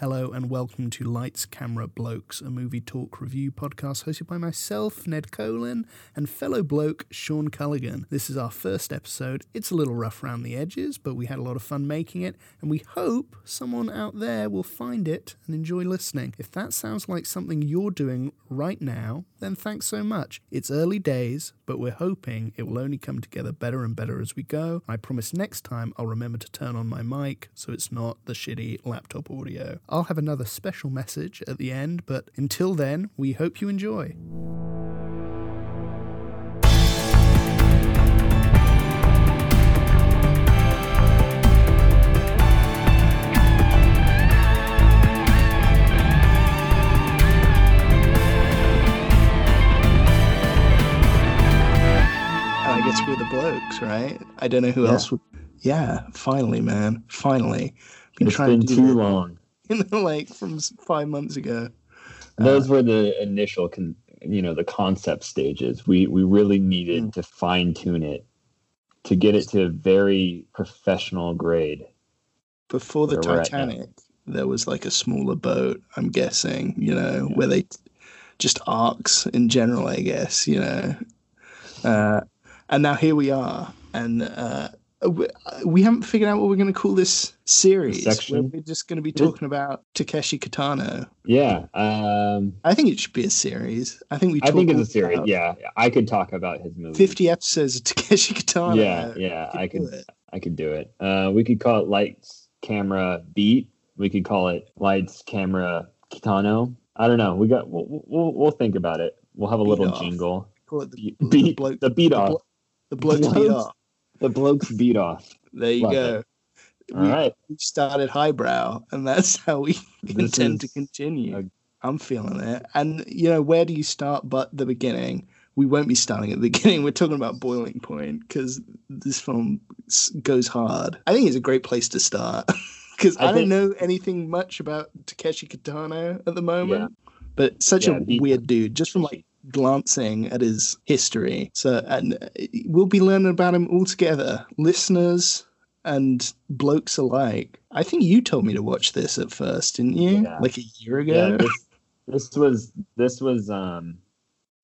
Hello and welcome to Lights, Camera, Blokes, a movie talk review podcast hosted by myself, Ned Colin, and fellow bloke Sean Culligan. This is our first episode. It's a little rough around the edges, but we had a lot of fun making it, and we hope someone out there will find it and enjoy listening. If that sounds like something you're doing right now, then thanks so much. It's early days, but we're hoping it will only come together better and better as we go. I promise next time I'll remember to turn on my mic so it's not the shitty laptop audio. I'll have another special message at the end, but until then, we hope you enjoy. Oh, I guess we're the blokes, right? I don't know who Yeah. else would. Yeah, finally, man. Finally. Been It's trying been to do too this, long. you know, like from five months ago. Uh, Those were the initial, con- you know, the concept stages. We we really needed Mm. to fine tune it to get it to a very professional grade. Before the where we're at now. Titanic, there was like a smaller boat, I'm guessing, you know, where they just arcs in general, I guess, you know. Uh, and now here we are. And uh, we, we haven't figured out what we're going to call this series. Section? We're just going to be talking about Takeshi Kitano. Yeah, um, I think it should be a series. I think we. I think it's a series. Yeah, I could talk about his movie. Fifty episodes of Takeshi Kitano. Yeah, yeah, I do could. it. I could do it. Uh, we could call it lights, camera, beat. We could call it lights, camera, Kitano. I don't know. We got. We'll, we'll, we'll think about it. We'll have a Beat little off. jingle. Call it the, Beat, the beat bloke. the beat the off. blo- The blokes beat off. The blokes beat off. There you Love go. All we, right. we started highbrow, and that's how we intend to continue. I'm feeling it. And you know, where do you start but the beginning? We won't be starting at the beginning. We're talking about Boiling Point because this film goes hard. I think it's a great place to start because I, I don't know anything much about Takeshi Kitano at the moment. But such Yeah, a weird dude, just from like glancing at his history. So, and uh, we'll be learning about him all together, listeners and blokes alike. I think you told me to watch this at first, didn't you? Yeah. Like a year ago. Yeah. This, this was this was um.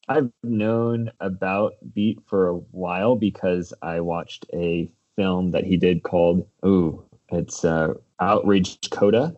I've known about Beat for a while because I watched a film that he did called oh it's uh Outrage Coda,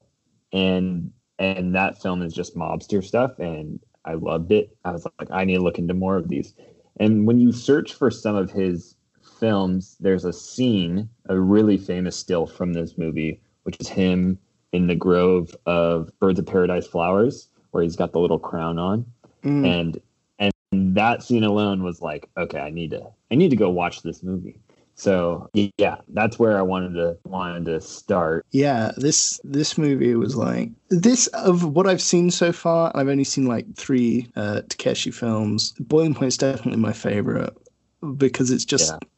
and and that film is just mobster stuff and I loved it. I was like I need to look into more of these. And when you search for some of his films, there's a scene, a really famous still from this movie, which is him in the grove of birds of paradise flowers, where he's got the little crown on, Mm. and and that scene alone was like, okay, I need to, I need to go watch this movie. So yeah, that's where I wanted to wanted to start. Yeah, this this movie was like this of what I've seen so far. I've only seen like three uh, Takeshi films. Boiling Point is definitely my favorite because it's just. Yeah.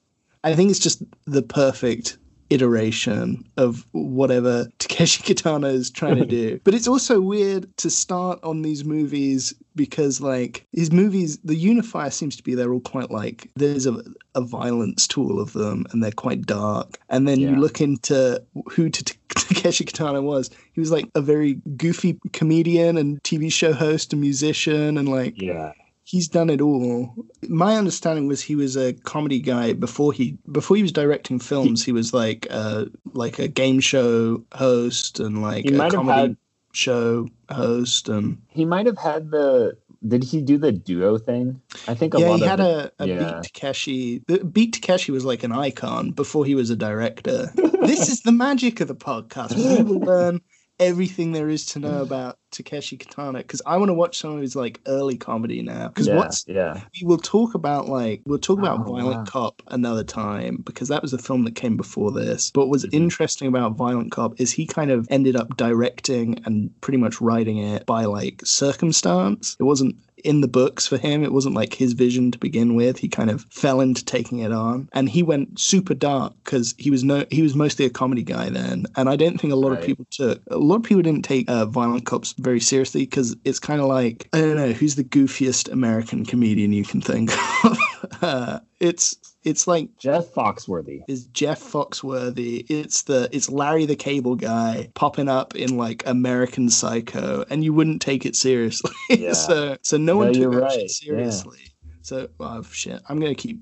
I think it's just the perfect iteration of whatever Takeshi Kitano is trying to do. But it's also weird to start on these movies because, like, his movies, the unifier seems to be they're all quite like there's a, a violence to all of them and they're quite dark. And then you look into who T- Takeshi Kitano was. He was like a very goofy comedian and TV show host and musician and like Yeah, he's done it all. My understanding was he was a comedy guy before he before he was directing films. He was like uh like a game show host and like a comedy had, show host and he might have had the. Did he do the duo thing? I think a yeah, lot he had a, a yeah. Beat Takeshi. The Beat Takeshi was like an icon before he was a director. this is the magic of the podcast. We will learn everything there is to know about Takeshi Kitano because I want to watch some of his like early comedy now. Because yeah, what's yeah, we will talk about like we'll talk about Oh, Violent wow. Cop another time because that was a film that came before this. But what's Mhm. interesting about Violent Cop is he kind of ended up directing and pretty much writing it by like circumstance. It wasn't in the books for him. It wasn't like his vision to begin with. He kind of fell into taking it on, and he went super dark because he was no he was mostly a comedy guy then. And I don't think a lot of people took a lot of people didn't take uh, Violent Cops very seriously because it's kind of like I don't know who's the goofiest American comedian you can think of. Uh, it's it's like Jeff Foxworthy. is Jeff Foxworthy. It's the it's Larry the Cable Guy popping up in like American Psycho, and you wouldn't take it seriously. Yeah. so so no one No, took you're right, shit yeah. seriously. So oh shit, I'm gonna keep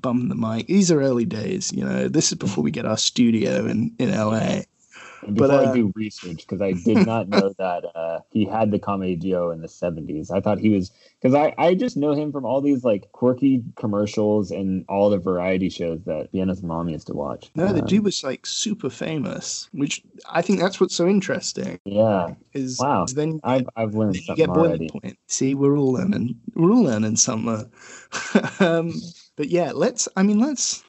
bumping the mic. These are early days, you know. This is before we get our studio in in LA. And But, before uh, I do research, because I did not know that uh, he had the comedy duo in the 70s. I thought he was, because I, I just know him from all these like quirky commercials and all the variety shows that Vienna's mom used to watch. No, the Um, dude was like super famous, which I think that's what's so interesting. Yeah, Is, Wow. is then I've, I've learned something already. point. See, we're all learning. We're all learning something. um, but yeah, let's. I mean, let's.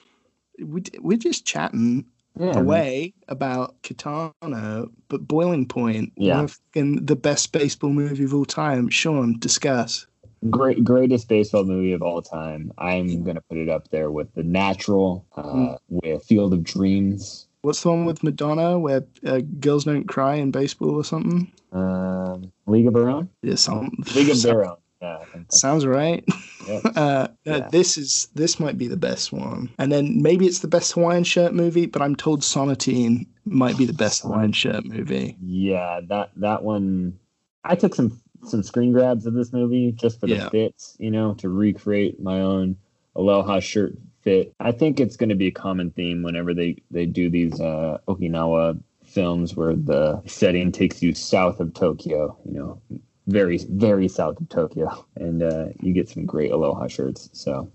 We, we're just chatting Yeah, man. away about Kitano, but Boiling Point, Yeah. fucking the best baseball movie of all time. Sean, discuss. Great, greatest baseball movie of all time. I'm gonna put it up there with The Natural, uh, Mm. with Field of Dreams, What's the one with Madonna where uh, girls don't cry in baseball or something? um, League of Their Own. Yeah, something. League of Their Own. Yeah, I think that's, Sounds right. yeah. Uh, no, Yeah. This is this might be the best one, and then maybe it's the best Hawaiian shirt movie. But I'm told Sonatine might be the best Hawaiian shirt movie. Yeah, that that one. I took some some screen grabs of this movie just for the Yeah. fits, you know, to recreate my own Aloha shirt fit. I think it's going to be a common theme whenever they they do these uh, Okinawa films where the setting takes you south of Tokyo, you know, very very south of Tokyo, and uh, you get some great Aloha shirts. So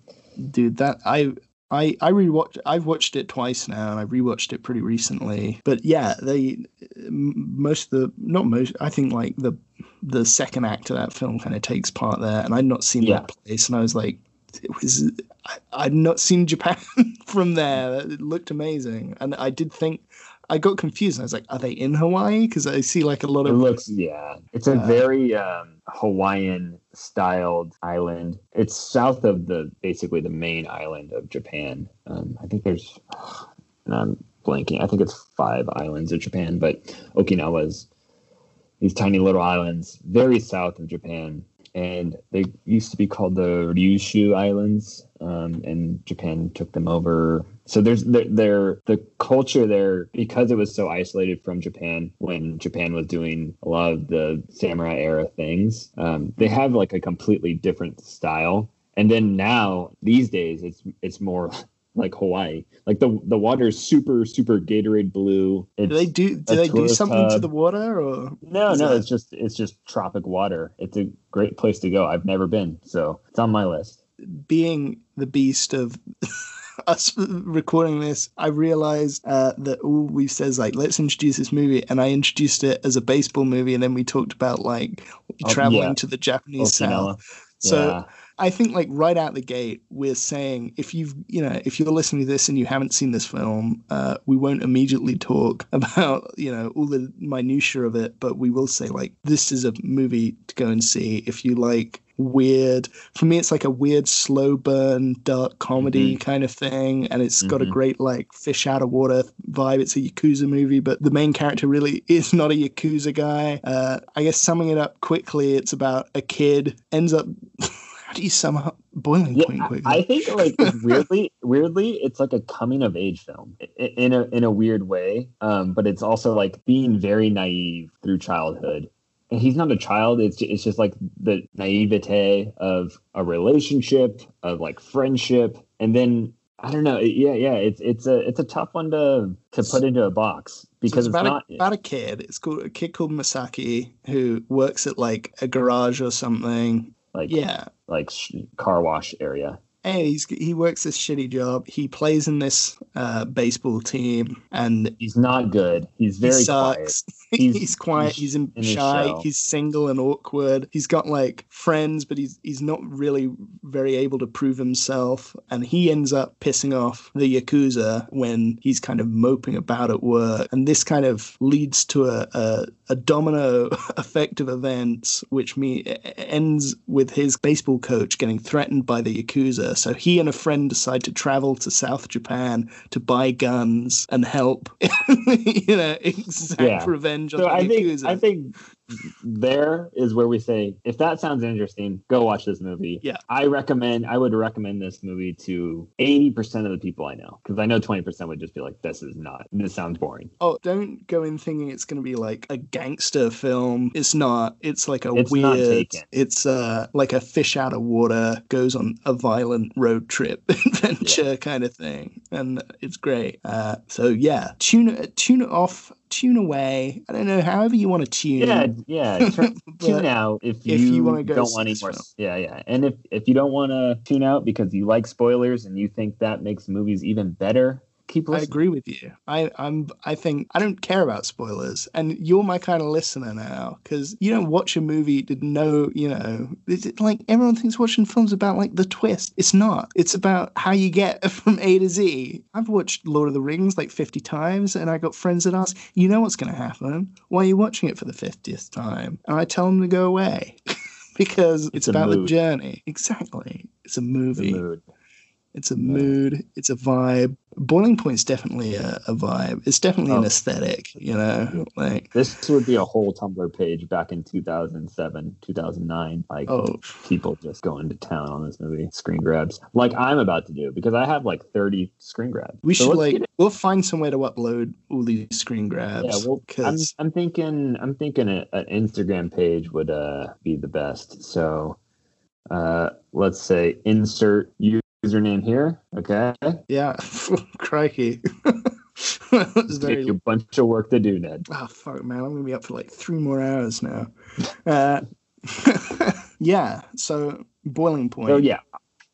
Dude, that I. I, I rewatched I've watched it twice now and I rewatched it pretty recently. But yeah, they most of the not most I think like the the second act of that film kind of takes part there and I'd not seen Yeah. that place and I was like it was I, I'd not seen Japan from there. It looked amazing. And I did think I got confused. I was like, are they in Hawaii? Because I see like a lot it of looks yeah, it's a Uh, very um, Hawaiian styled island. It's south of the basically the main island of Japan. Um, I think there's, and I'm blanking. I think it's five islands of Japan, but Okinawa's these tiny little islands, very south of Japan, and they used to be called the Ryukyu Islands, um, and Japan took them over. So there's there, there the culture there because it was so isolated from Japan when Japan was doing a lot of the samurai era things. Um, they have like a completely different style, and then now these days it's it's more like Hawaii. Like the the water is super super Gatorade blue. It's, do they do do they do tourist something to the water or no, no, that- it's just it's just tropic water. It's a great place to go. I've never been, so it's on my list. being the beast of us recording this, I realized uh, that all we said is like, let's introduce this movie, and I introduced it as a baseball movie, and then we talked about like Oh, traveling yeah. to the Japanese Okinawa. south. So yeah. I think like right out the gate, we're saying if you've you know if you're listening to this and you haven't seen this film, uh, we won't immediately talk about you know all the minutia of it, but we will say like this is a movie to go and see if you like weird. For me, it's like a weird slow burn dark comedy kind of thing, and it's got a Mhm. great like fish out of water vibe. It's a yakuza movie, but the main character really is not a yakuza guy. Uh, I guess summing it up quickly, it's about a kid ends up. How do you sum up boiling Yeah, point I- quickly? I think like weirdly, weirdly, it's like a coming of age film in a in a weird way. Um, but it's also like being very naive through childhood. And he's not a child. It's ju- it's just like the naivete of a relationship, of like friendship, and then I don't know. Yeah, yeah. It's it's a it's a tough one to to put into a box So because it's it's, about, not. a, about a kid. It's called a kid called Masaki who works at like a garage or something. like Yeah, like sh- car wash area. and he's he works this shitty job. He plays in this uh, baseball team, and He's not good. He's very he quiet. sucks. He's- He's, quiet. he's He's in, in shy. He's single and awkward. He's got like friends, but he's he's not really very able to prove himself. And he ends up pissing off the yakuza when he's kind of moping about at work. And this kind of leads to a a, a domino effect of events, which me ends with his baseball coach getting threatened by the yakuza. So he and a friend decide to travel to South Japan to buy guns and help, you know, exact Yeah. revenge on So the I think yakuza. I think there is where we say, if that sounds interesting, go watch this movie. Yeah. I recommend, I would recommend this movie to 80% of the people I know because I know 20% would just be like, this is not, this sounds boring. Oh, don't go in thinking it's going to be like a gangster film. It's not. It's like a It's not weird. It's uh like a fish out of water goes on a violent road trip adventure kind of thing, and it's great. Uh, so yeah, tune tune it off, tune away. I don't know, however you want to tune. Yeah, yeah. Turn, tune out if you, if you go don't want any more. Yeah, yeah. And if if you don't want to tune out because you like spoilers and you think that makes movies even better, keep I agree with you. I, I'm. I think I don't care about spoilers, and you're my kind of listener now because you don't watch a movie to know. You know, it's it's like everyone thinks watching films about like the twist. It's not. It's about how you get from A to Z. I've watched Lord of the Rings like 50 times, and I got friends that ask, "You know what's going to happen? Why are you watching it for the 50th time?" And I tell them to go away. Because it's, It's a about the journey. Exactly. It's a movie. mood. It's a mood. It's a vibe. Boiling Point's definitely a, a vibe. It's definitely an Oh. aesthetic. You know, like This would be a whole Tumblr page back in 2007, 2009. Like oh, people just going to town on this movie, screen grabs, like I'm about to do because I have like 30 screen grabs. We so should like we'll find somewhere to upload all these screen grabs. Yeah, well, I'm, I'm thinking I'm thinking a, an Instagram page would uh be the best. So uh let's say insert username here. Okay, yeah, crikey, give very. a bunch of work to do, Ned. Oh fuck, man! I'm gonna be up for like three more hours now. Uh, yeah. So Boiling Point. So yeah,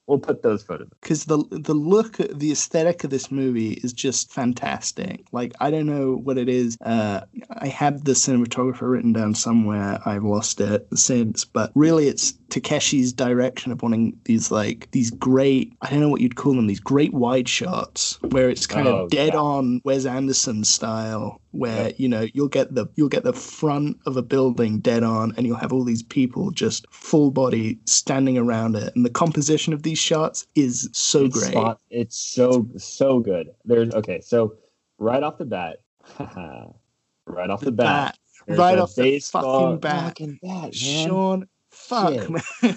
we'll put those photos. because the the look the aesthetic of this movie is just fantastic. Like i don't know what it is uh i had the cinematographer written down somewhere. I've lost it since but really it's takeshi's direction of wanting these like these great i don't know what you'd call them these great wide shots where it's kind Oh, of dead on wes anderson style where Yep. you know you'll get the you'll get the front of a building dead on and you'll have all these people just full body standing around it and the composition of these shots is so It's great spot- it's so so good. There's okay, so right off the bat, right off the, the bat, bat right off the fucking bat. fucking bat, man. sean fuck man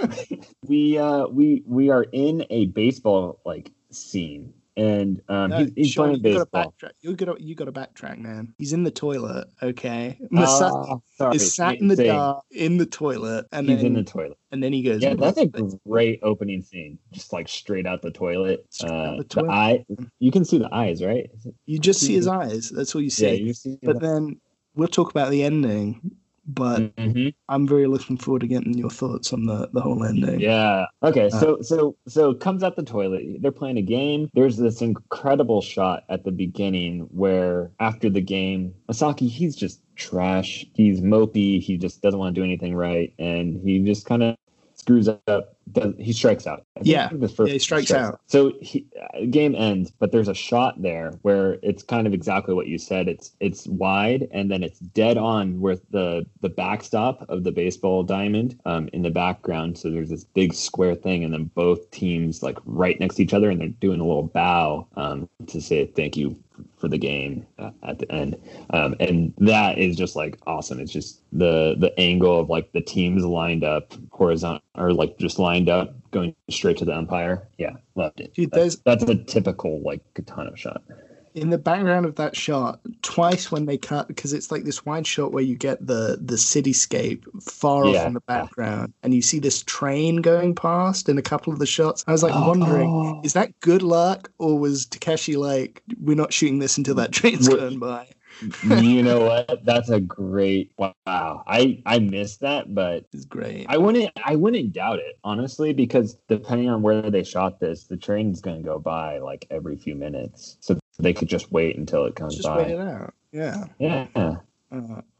we uh we we are in a baseball like scene and um No, he's, he's Sean, playing you gotta baseball backtrack. You gotta, you gotta backtrack, man. He's in the toilet. Okay, Masaki Ah, is sat in the dark in the toilet, and he's then in the toilet and then he goes. yeah that's a great opening scene just like straight out the toilet uh the the, eye you can see the eyes right You just see his eyes. That's all you yeah you see but then we'll talk about the ending. But Mhm. I'm very looking forward to getting your thoughts on the the whole ending. Yeah. Okay. Uh, So so so comes out the toilet. They're playing a game. There's this incredible shot at the beginning where after the game, Masaki he's just trash. He's mopey. He just doesn't want to do anything right, and he just kind of screws up. Does, he strikes out. Yeah. Yeah, he strikes out. So he, uh, game ends, but there's a shot there where it's kind of exactly what you said. It's it's wide and then it's dead on where the the backstop of the baseball diamond um, in the background. So there's this big square thing, and then both teams like right next to each other, and they're doing a little bow um, to say thank you for the game uh, at the end. Um, and that is just like awesome. It's just the the angle of like the teams lined up horizontal or like just lined up going straight to the umpire. Yeah, loved it. Dude, that's, that's a typical like Kitano shot. In the background of that shot twice when they cut because it's like this wide shot where you get the the cityscape far off in the background and you see this train going past in a couple of the shots i was like wondering Oh. is that good luck or was takeshi like we're not shooting this until that train's What- going by you know what? That's a great wow. I I missed that, but it's great I wouldn't I wouldn't doubt it honestly because depending on where they shot this, the train's going to go by like every few minutes, so they could just wait until it comes just by. wait it out yeah Yeah. uh,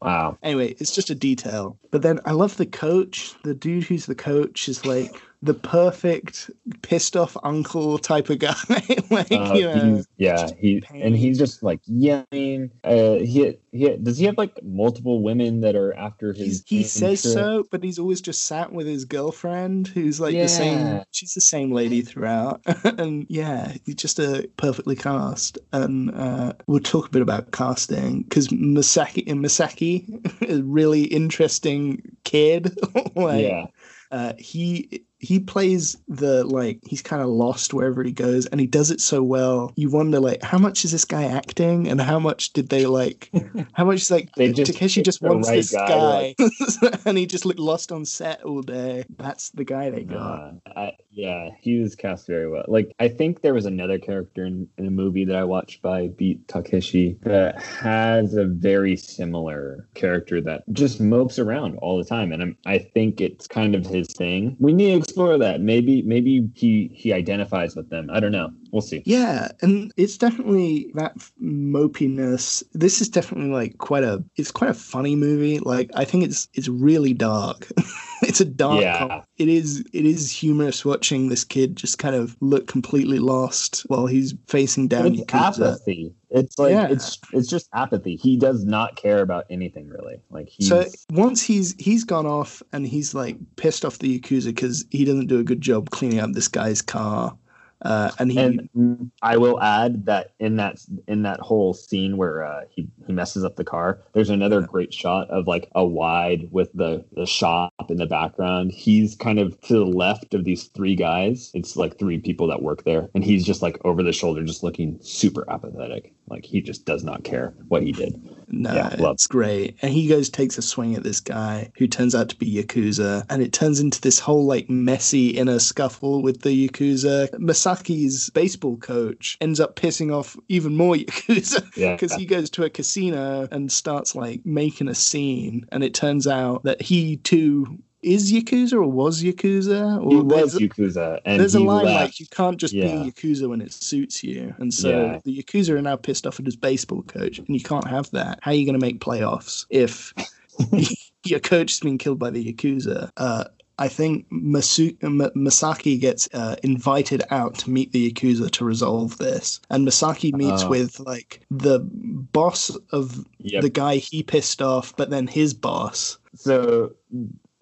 Wow. anyway, it's just a detail. But then I love the coach. The dude who's the coach is like the perfect pissed off uncle type of guy. like Uh, you know, yeah, he pain. and he's just like yelling. Uh, he he does he have like multiple women that are after his? He's, he says interest? so, but he's always just sat with his girlfriend, who's like the same. She's the same lady throughout, and yeah, he's just a perfectly cast. And uh, we'll talk a bit about casting because Masaki and Masaki, is a really interesting kid. like, Yeah, uh, he he plays the like he's kind of lost wherever he goes and he does it so well. You wonder like how much is this guy acting and how much did they like how much like They just takeshi just wants right this guy, guy, and he just looked lost on set all day. That's the guy they got. Uh, I, yeah, he was cast very well. Like, I think there was another character in, in a movie that I watched by Beat Takeshi that has a very similar character that just mopes around all the time, and I'm, I think it's kind of his thing. We need to explore that. Maybe, maybe he he identifies with them. I don't know. We'll see. Yeah, and it's definitely that mopiness. This is definitely like quite a it's quite a funny movie. Like I think it's it's really dark. it's a dark Yeah. it is it is humorous watching this kid just kind of look completely lost while he's facing down It's apathy. It's like Yeah. it's it's just apathy. He does not care about anything really. Like he's So once he's he's gone off and he's like pissed off the Yakuza because he doesn't do a good job cleaning up this guy's car. Uh, and he and I will add that in that in that whole scene where uh, he he messes up the car, there's another great shot of like a wide with the the shop in the background. He's kind of to the left of these three guys. It's like three people that work there, and he's just like over the shoulder, just looking super apathetic. Like he just does not care what he did. No, Yeah, love- it's great. And he goes, takes a swing at this guy who turns out to be Yakuza. And it turns into this whole like messy inner scuffle with the Yakuza. Masaki's baseball coach ends up pissing off even more Yakuza Yeah, because he goes to a casino and starts like making a scene. And it turns out that he too is Yakuza or was Yakuza. Or he was Yakuza, and there's a line left. like you can't just Yeah. be Yakuza when it suits you. And so Yeah. the Yakuza are now pissed off at his baseball coach, and you can't have that. How are you going to make playoffs if your coach has been killed by the Yakuza? Uh, I think Masu- M- Masaki gets uh, invited out to meet the Yakuza to resolve this. And Masaki meets Oh. with like the boss of Yep. the guy he pissed off, but then his boss. so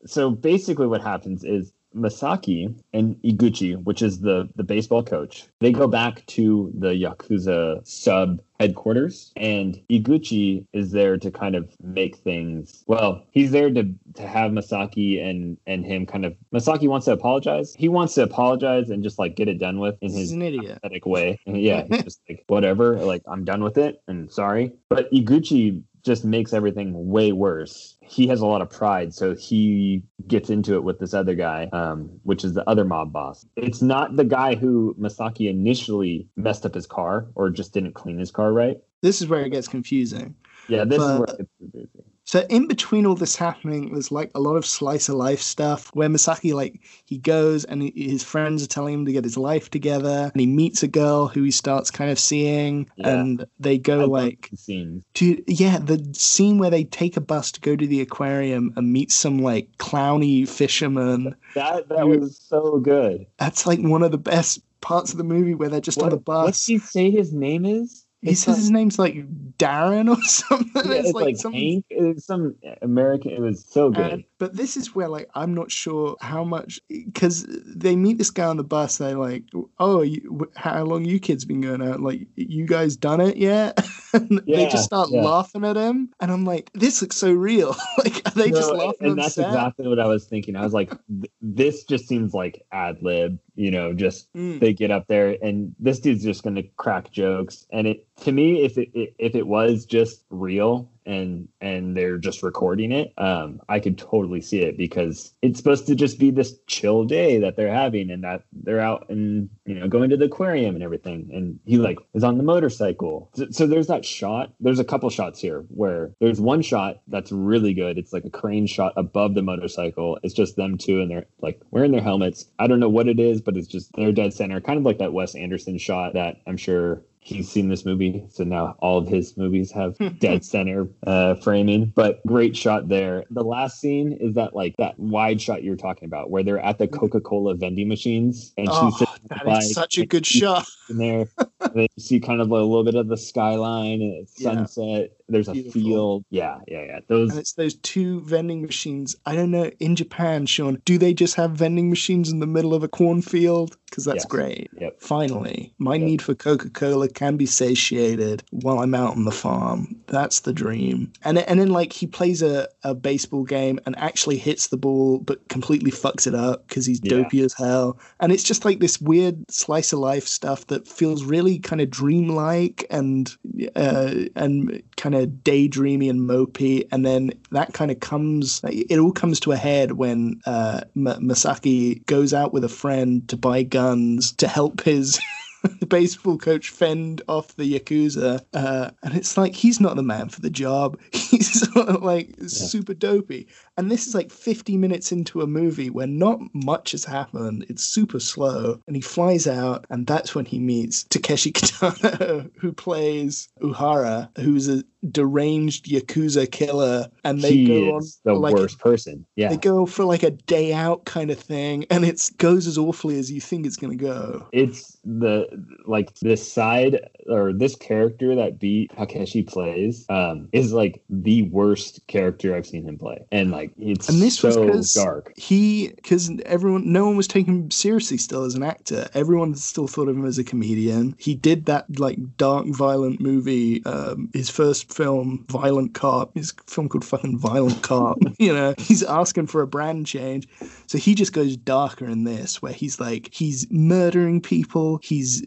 so basically what happens is Masaki and Iguchi, which is the the baseball coach, they go back to the Yakuza sub headquarters and Iguchi is there to kind of make things well, he's there to to have Masaki and and him kind of Masaki wants to apologize. He wants to apologize and just like get it done with in his pathetic way. And yeah, he's just like whatever, like I'm done with it and sorry. But Iguchi just makes everything way worse. He has a lot of pride, so he gets into it with this other guy, um, which is the other mob boss. It's not the guy who Masaki initially messed up his car or just didn't clean his car right. This is where it gets confusing. Yeah, this is where it gets confusing. So in between all this happening, there's like a lot of slice of life stuff where Masaki like he goes and he, his friends are telling him to get his life together, and he meets a girl who he starts kind of seeing, Yeah. and they go love like the to yeah the scene where they take a bus to go to the aquarium and meet some like clowny fisherman. That that You- was so good. That's like one of the best parts of the movie where they're just on the bus. what's he say his name is? He It's says not- his name's like Darren or something. yeah, it's, like, some Hank. It's some American. It was so uh, good. But this is where like I'm not sure how much because they meet this guy on the bus. They're like, "Oh, you, how long you kids been going out? Like, you guys done it yet?" and they just start yeah. laughing at him, and I'm like, "This looks so real." like, are they No, just laughing and that's set? exactly what I was thinking. I was like, this just seems like ad lib. You know, just Mm. they get up there and this dude's just going to crack jokes. And it to me, if it- if it was just real and and they're just recording it, um, I could totally see it because it's supposed to just be this chill day that they're having and that they're out and you know going to the aquarium and everything. And he like is on the motorcycle. So, so there's that shot. There's a couple shots here where there's one shot that's really good. It's like a crane shot above the motorcycle. It's just them two and they're like wearing their helmets. I don't know what it is, but it's just they're dead center, kind of like that Wes Anderson shot that I'm sure he's seen this movie, so now all of his movies have dead center uh, framing. But great shot there. The last scene is that like that wide shot you're talking about, where they're at the Coca Cola vending machines, and Oh, she's that is such a good shot. in there. you see kind of a little bit of the skyline and sunset. There's a Beautiful. field. Yeah, yeah, yeah. Those And it's those two vending machines. I don't know, in Japan, Sean, do they just have vending machines in the middle of a cornfield? Because that's Yes. great. Yep. Finally, my Yep. need for Coca Cola can be satiated while I'm out on the farm. That's the dream. And and then like he plays a, a baseball game and actually hits the ball, but completely fucks it up because he's Yeah. dopey as hell. And it's just like this weird slice of life stuff that feels really kind of dreamlike and uh, and kind of daydreamy and mopey. And then that kind of comes. It all comes to a head when uh, M- Masaki goes out with a friend to buy guns to help his. the baseball coach fend off the yakuza, uh, and it's like he's not the man for the job. He's sort of like super dopey, and this is like 50 minutes into a movie where not much has happened. It's super slow, and he flies out, and that's when he meets Takeshi Kitano, who plays Uehara, who's a deranged yakuza killer, and they he go on the like worst person. Yeah. they go for like a day out kind of thing, and it goes as awfully as you think it's gonna go. it's the like this side or this character that beat Takeshi plays um is like the worst character I've seen him play. And like it's And this was so 'cause- dark. he because everyone no one was taking him seriously still as an actor. Everyone still thought of him as a comedian. He did that like dark violent movie um his first film violent cop. His film called fucking violent cop you know? He's asking for a brand change. So he just goes darker in this where he's like he's murdering people. He's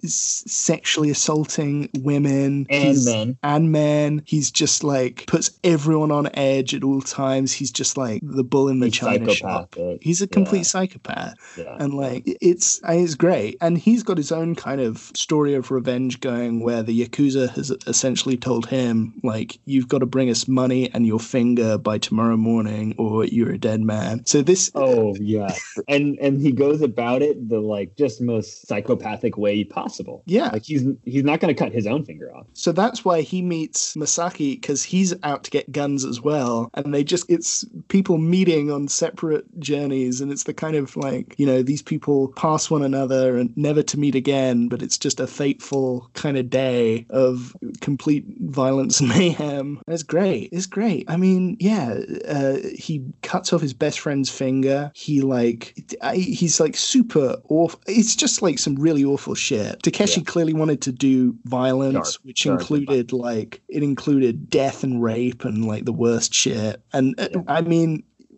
sexually assaulting women. And he's- men. and men. He's just like puts everyone on edge at all times. He's just like the bull in the He's china shop. He's a complete Yeah. psychopath, Yeah. and like it's it's great. And he's got his own kind of story of revenge going, where the yakuza has essentially told him like, "You've got to bring us money and your finger by tomorrow morning, or you're a dead man." So this, Oh yeah, and and he goes about it the like just most psychopathic way possible. yeah. Like he's he's not going to cut his own finger off. So that's why he meets Masaki because he's out to get guns as well. And they just, it's people meeting on separate journeys. And it's the kind of like, you know, these people pass one another and never to meet again. But it's just a fateful kind of day of complete violence and mayhem. And it's great. It's great. I mean, yeah, uh, he cuts off his best friend's finger. He like, I, he's like super awful. It's just like some really awful shit. Takeshi Yeah. clearly wanted to do violence, Dark, which dark included like it included death and rape and like the worst shit. And uh, Yeah. I mean,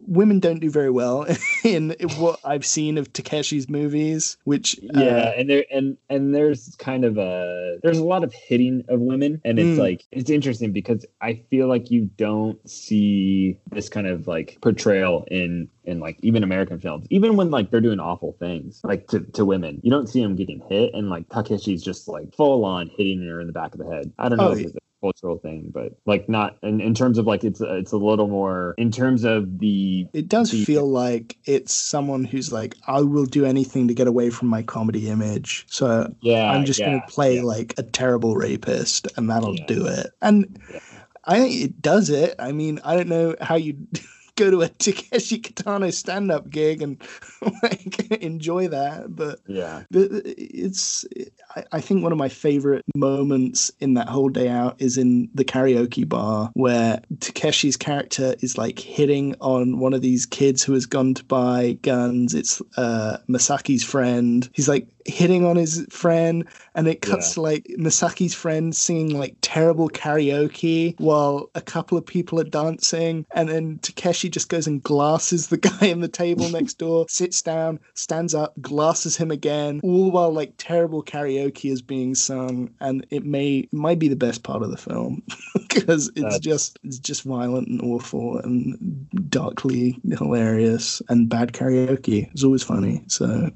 women don't do very well in what I've seen of Takeshi's movies, which uh, yeah and there and and there's kind of a there's a lot of hitting of women and it's Mm. like it's interesting because i feel like you don't see this kind of like portrayal in in like even american films even when like they're doing awful things like to, to women you don't see them getting hit and like takeshi's just like full on hitting her in the back of the head i don't know Oh, if yeah. it's a cultural thing but like not in, in terms of like it's a, it's a little more in terms of the It does the- feel like it's someone who's like, I will do anything to get away from my comedy image. So yeah I'm just yeah, going to play yeah. like a terrible rapist and that'll Yeah. do it. And. I think it does it. I mean, I don't know how you go to a Takeshi Kitano stand up gig and like enjoy that, but yeah it's I, I think one of my favorite moments in that whole day out is in the karaoke bar where Takeshi's character is like hitting on one of these kids who has gone to buy guns. It's uh Masaki's friend. He's like hitting on his friend and it cuts Yeah. to like Masaki's friend singing like terrible karaoke while a couple of people are dancing and then Takeshi just goes and glasses the guy in the table next door, sits down, stands up, glasses him again, all while like terrible karaoke is being sung and it may it might be the best part of the film because it's That's- just it's just violent and awful and darkly hilarious and bad karaoke. It's always funny. So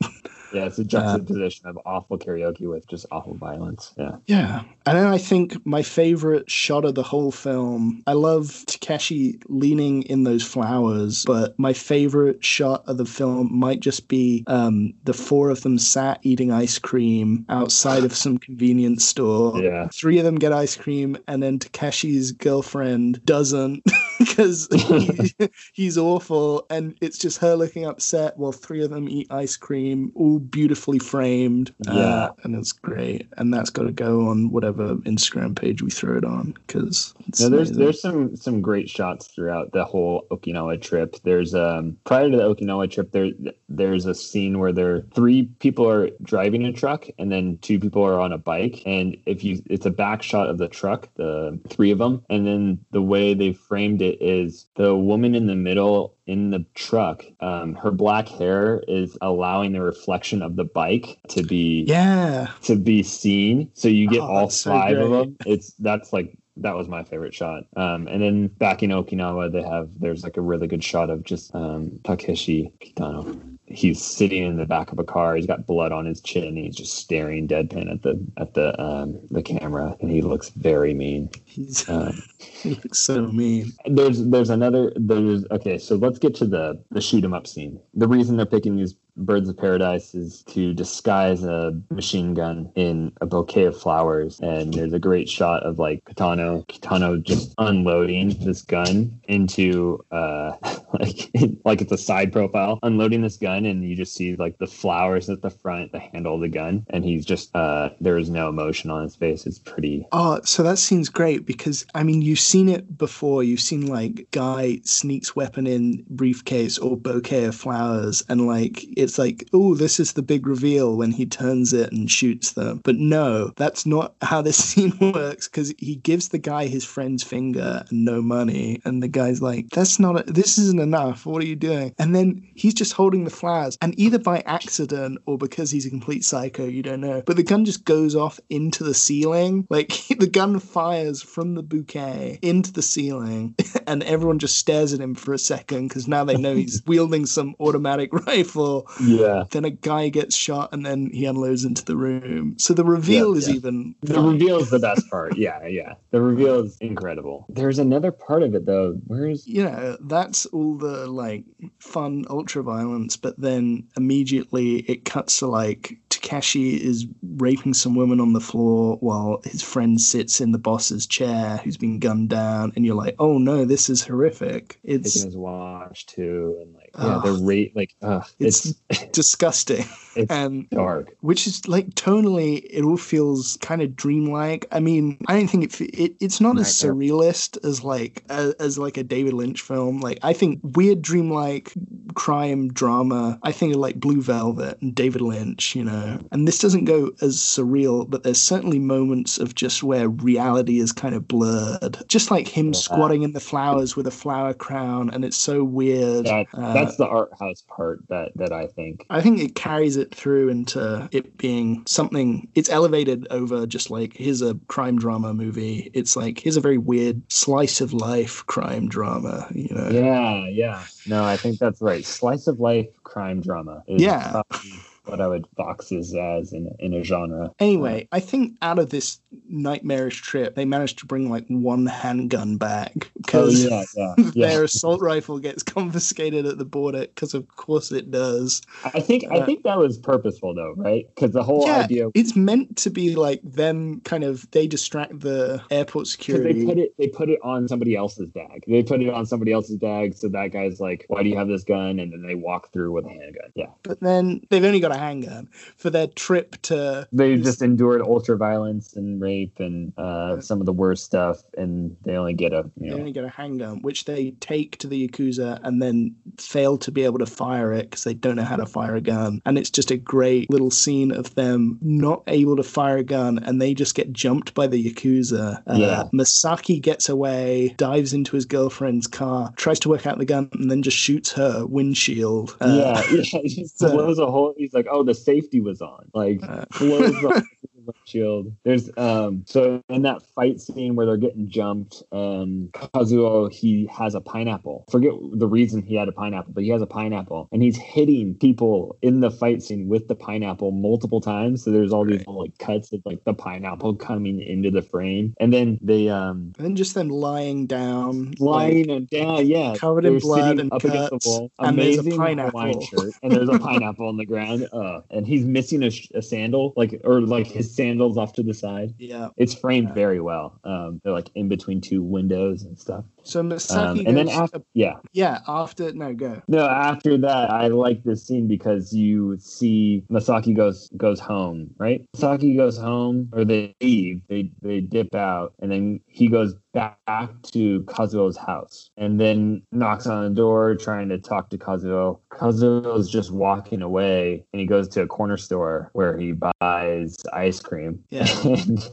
Yeah, it's a juxtaposition uh, of awful karaoke with just awful violence. Yeah. Yeah. And then I think my favorite shot of the whole film, I love Takeshi leaning in those flowers, but my favorite shot of the film might just be um, the four of them sat eating ice cream outside of some convenience store. Yeah. Three of them get ice cream, and then Takeshi's girlfriend doesn't because he, he's awful. And it's just her looking upset while three of them eat ice cream, all beautifully framed. Uh, yeah. Uh, and it's great. And that's got to go on whatever Instagram page we throw it on because no, there's there's some some great shots throughout the whole Okinawa trip. There's um prior to the Okinawa trip there there's a scene where there three people are driving a truck and then two people are on a bike and if you it's a back shot of the truck the three of them and then the way they framed it is the woman in the middle in the truck, um, her black hair is allowing the reflection of the bike to be yeah to be seen. So you get oh, all five so of them. It's that's like that was my favorite shot. Um, and then back in Okinawa, they have there's like a really good shot of just um, Takeshi Kitano he's sitting in the back of a car. He's got blood on his chin. He's just staring deadpan at the at the um, the camera, and he looks very mean. He's um, he looks so mean. There's there's another there's okay. So let's get to the the shoot 'em up scene. The reason they're picking these Birds of Paradise is to disguise a machine gun in a bouquet of flowers. And there's a great shot of like Kitano, Kitano just unloading this gun into uh like like it's a side profile, unloading this gun, and you just see like the flowers at the front, the handle of the gun, and he's just uh there is no emotion on his face. It's pretty. Oh, so that seems great because I mean you've seen it before. You've seen like guy sneaks weapon in briefcase or bouquet of flowers, and like it's like, oh, this is the big reveal when he turns it and shoots them. But no, that's not how this scene works because he gives the guy his friend's finger and no money. And the guy's like, that's not, a, this isn't enough. What are you doing? And then he's just holding the flowers. And either by accident or because he's a complete psycho, you don't know. But the gun just goes off into the ceiling. Like the gun fires from the bouquet into the ceiling. and everyone just stares at him for a second because now they know he's wielding some automatic rifle. Yeah. Then a guy gets shot and then he unloads into the room. So the reveal yeah, is yeah. even. The reveal is the best part. Yeah, yeah. The reveal is incredible. There's another part of it though. Where's. You know, that's all the like fun ultra violence, but then immediately it cuts to like Takeshi is raping some woman on the floor while his friend sits in the boss's chair who's been gunned down, and you're like, oh no, this is horrific. It's taking his watch too, and like yeah, the rate like uh, it's, it's disgusting. It's and dark, which is like tonally, it all feels kind of dreamlike. I mean, I don't think it, it it's not as surrealist as like as, as like a David Lynch film. Like I think weird dreamlike crime drama. I think of like Blue Velvet and David Lynch, you know and this doesn't go as surreal, but there's certainly moments of just where reality is kind of blurred. Just like him yeah. squatting in the flowers with a flower crown, and it's so weird. That, uh, that's the art house part that that I think. I think it carries it through into it being something. It's elevated over just like here's a crime drama movie. It's like here's a very weird slice of life crime drama. You know? Yeah, yeah. No, I think that's right. Slice of life crime drama. yeah. Probably what I would box this as in, in a genre. Anyway, I think out of this nightmarish trip, they managed to bring like one handgun back because oh, yeah, yeah, yeah. their assault rifle gets confiscated at the border because of course it does. I think uh, I think that was purposeful though, right? Because the whole yeah, idea it's meant to be like them kind of they distract the airport security. They put it they put it on somebody else's bag. They put it on somebody else's bag, so that guy's like, "Why do you have this gun?" And then they walk through with a handgun. Yeah, but then they've only got a handgun for their trip to. They just endured ultra violence and rape and uh, some of the worst stuff, and they only get a. You know, they only get a handgun, which they take to the yakuza and then fail to be able to fire it because they don't know how to fire a gun. And it's just a great little scene of them not able to fire a gun, and they just get jumped by the yakuza. Uh, yeah. Masaki gets away, dives into his girlfriend's car, tries to work out the gun, and then just shoots her windshield. Uh, yeah, yeah. He just blows a hole. He's like, "Oh, the safety was on. Like, uh, shield. There's um so in that fight scene where they're getting jumped, um Kazuo he has a pineapple. Forget the reason he had a pineapple, but he has a pineapple and he's hitting people in the fight scene with the pineapple multiple times. So there's all these little, like cuts of like the pineapple coming into the frame. And then they um And then just them lying down, lying like, and down, yeah. covered in blood and up against the cuts, wall. and there's a Amazing pineapple. Shirt, and there's a pineapple on the ground. Uh, and he's missing a, a sandal, like or like his sandals off to the side. yeah. It's framed very well. Um, they're like in between two windows and stuff. So Masaki Um, and then after, yeah, yeah, after no go. no, after that, I like this scene because you see Masaki goes goes home, right? Masaki goes home, or they leave, they they dip out, and then he goes back to Kazuo's house, and then knocks on the door, trying to talk to Kazuo. Kazuo's just walking away, and he goes to a corner store where he buys ice cream. Yeah.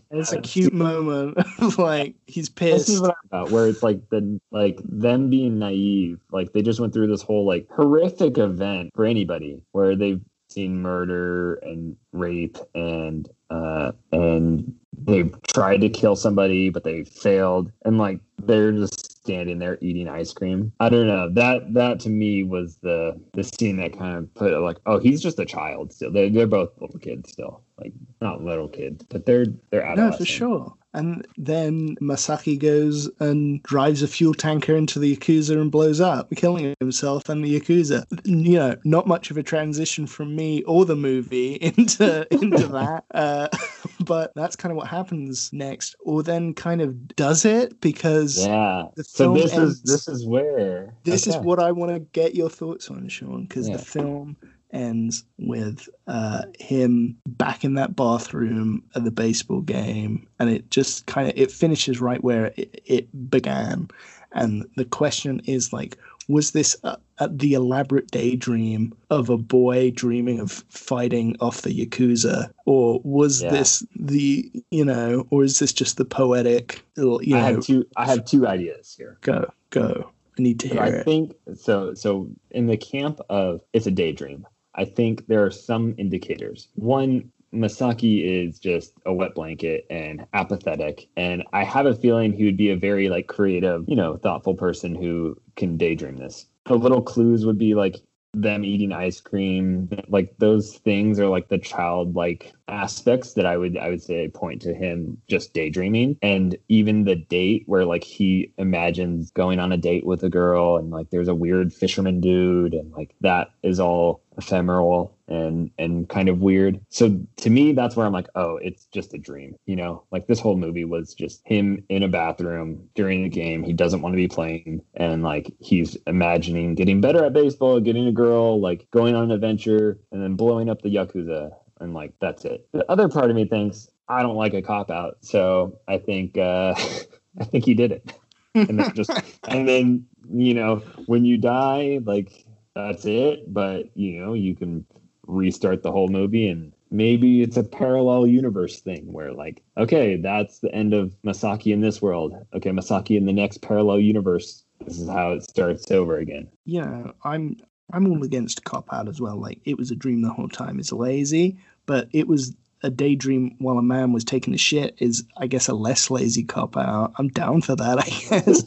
And it's a cute moment. like he's this is pissed. what I'm about, where it's like the like them being naive, like they just went through this whole like horrific event for anybody, where they've seen murder and rape and uh and they've tried to kill somebody but they failed. And like they're just standing there eating ice cream. I don't know. That that to me was the the scene that kind of put it like oh he's just a child still. They're, they're both little kids still. Like not little kids but they're they're No, adolescent for sure. And then Masaki goes and drives a fuel tanker into the Yakuza and blows up, killing himself and the Yakuza. You know, not much of a transition from me or the movie into into that. Uh, but that's kind of what happens next. Or then kind of does it because yeah the so this ends- is this is where this is what I want to get your thoughts on, Sean, because Yeah. the film ends with uh, him back in that bathroom at the baseball game, and it just kind of it finishes right where it, it began. And the question is like, was this uh, uh, the elaborate daydream of a boy dreaming of fighting off the yakuza, or was Yeah. this the you know, or is this just the poetic? little, You I have two I have two ideas here. go go. I need to So hear I it. think so. So in the camp of it's a daydream, I think there are some indicators. One, Masaki is just a wet blanket and apathetic, and I have a feeling he would be a very like creative, you know, thoughtful person who can daydream this. The little clues would be like them eating ice cream like those things are like the childlike aspects that i would i would say point to him just daydreaming and even the date where like he imagines going on a date with a girl and like there's a weird fisherman dude and like that is all ephemeral and and kind of weird. So to me that's where i'm like oh it's just a dream you know? Like this whole movie was just him in a bathroom during the game. He doesn't want to be playing. And like he's imagining getting better at baseball getting a girl like going on an adventure and then blowing up the yakuza. And like that's it. The other part of me thinks i don't like a cop out. So i think uh i think he did it. And then just and then you know when you die like that's it but you know you can restart the whole movie and maybe it's a parallel universe thing where like okay that's the end of masaki in this world okay masaki in the next parallel universe this is how it starts over again Yeah, I'm I'm all against cop out as well. Like it was a dream the whole time. It's lazy, but it was a daydream while a man was taking a shit is I guess a less lazy cop out. I'm down for that, I guess.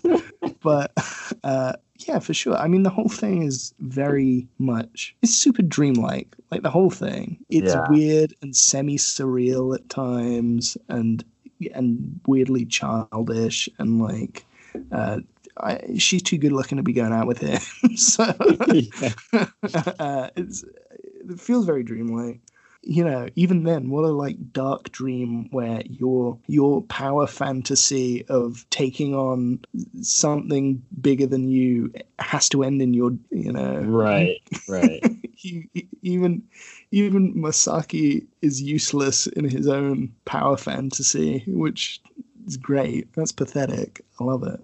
but uh yeah, for sure. I mean the whole thing is very much it's super dreamlike. Like the whole thing. It's Yeah. weird and semi surreal at times and and weirdly childish and like uh I, she's too good looking to be going out with him. so uh, it's, it feels very dreamlike. You know, even then, what a like dark dream where your your power fantasy of taking on something bigger than you has to end in your, you know, right right even even Masaki is useless in his own power fantasy, which is great. That's pathetic. I love it.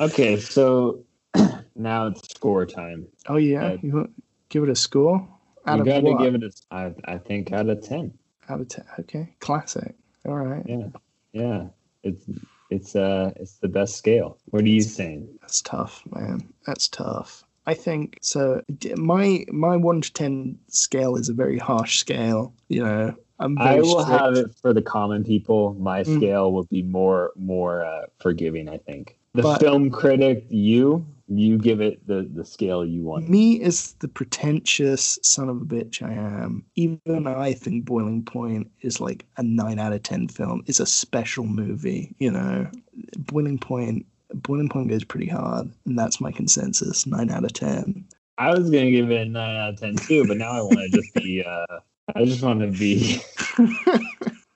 okay so now it's score time Oh yeah, Uh, you want give it a score out you gotta what? give it a I, I think out of 10 out of ten. Okay, classic. All right, yeah yeah it's it's uh it's the best scale what are you saying that's tough, man. That's tough. I think so. My my one to ten scale is a very harsh scale. You know, I'm I will strict. have it for the common people. My Mm. scale will be more more uh, forgiving. I think the But- film critic, you you give it the the scale you want. Me as the pretentious son of a bitch I am, even I think Boiling Point is like a nine out of ten film. It's a special movie, you know. Boiling Point Boiling Point goes pretty hard, and that's my consensus. Nine out of ten. I was gonna give it a nine out of ten too, but now I want to just be. Uh, I just want to be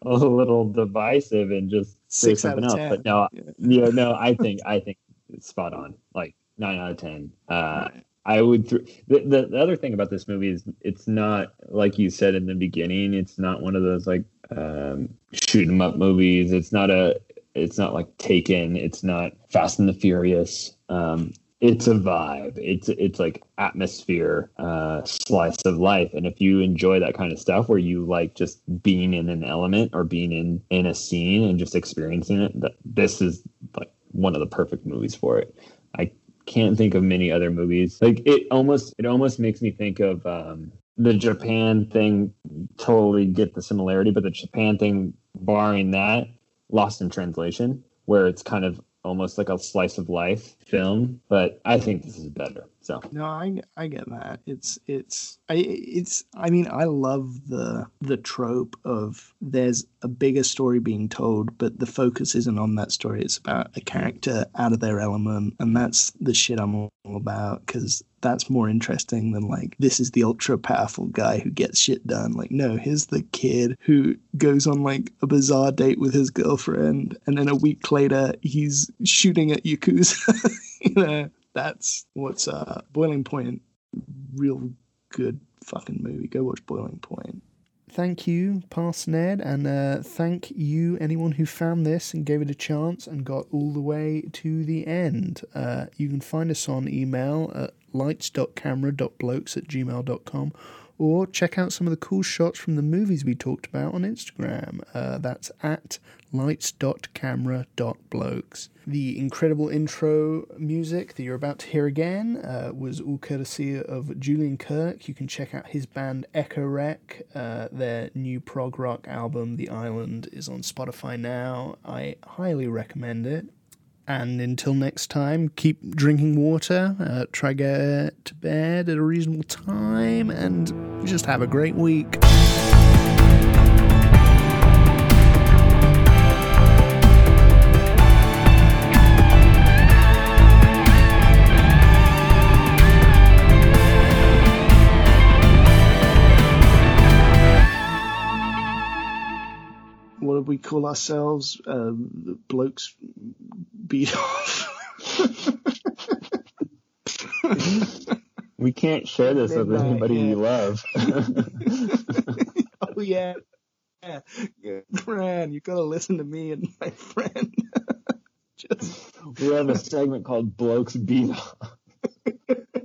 a little divisive and just say Six out something of else. 10. But no, Yeah. yeah, no, I think I think it's spot on. Like nine out of ten. Uh, Right. I would. Th- the, the the other thing about this movie is it's not like you said in the beginning. It's not one of those like um, shoot 'em up movies. It's not a. It's not like Taken. It's not Fast and the Furious. Um, it's a vibe. It's it's like atmosphere, uh, slice of life. And if you enjoy that kind of stuff, where you like just being in an element or being in in a scene and just experiencing it, that this is like one of the perfect movies for it. I can't think of many other movies. Like it almost it almost makes me think of um, the Japan thing. Totally get the similarity, but the Japan thing, barring that, Lost in Translation, where it's kind of almost like a slice of life film. But I think this is better. So No, I I get that. It's it's I it's I mean I love the the trope of there's a bigger story being told, but the focus isn't on that story. It's about a character out of their element, and that's the shit I'm all about because that's more interesting than like this is the ultra powerful guy who gets shit done. Like no, here's the kid who goes on like a bizarre date with his girlfriend, and then a week later he's shooting at yakuza. you know that's what's uh boiling point real good fucking movie go watch boiling point Thank you, Past Ned, and uh, thank you, anyone who found this and gave it a chance and got all the way to the end. Uh, you can find us on email at lights.camera.blokes at gmail.com or check out some of the cool shots from the movies we talked about on Instagram. Uh, that's at lights.camera.blokes. The incredible intro music that you're about to hear again uh, was all courtesy of Julian Kirk. You can check out his band Echo Rec. Uh, their new prog rock album, The Island, is on Spotify now. I highly recommend it. And until next time, keep drinking water, uh, try get to bed at a reasonable time, and just have a great week. what do we call ourselves uh, blokes beat off we can't share this with anybody yeah. we love. oh yeah yeah Fran, you gotta listen to me and my friend just we have a segment called Blokes Beat Off.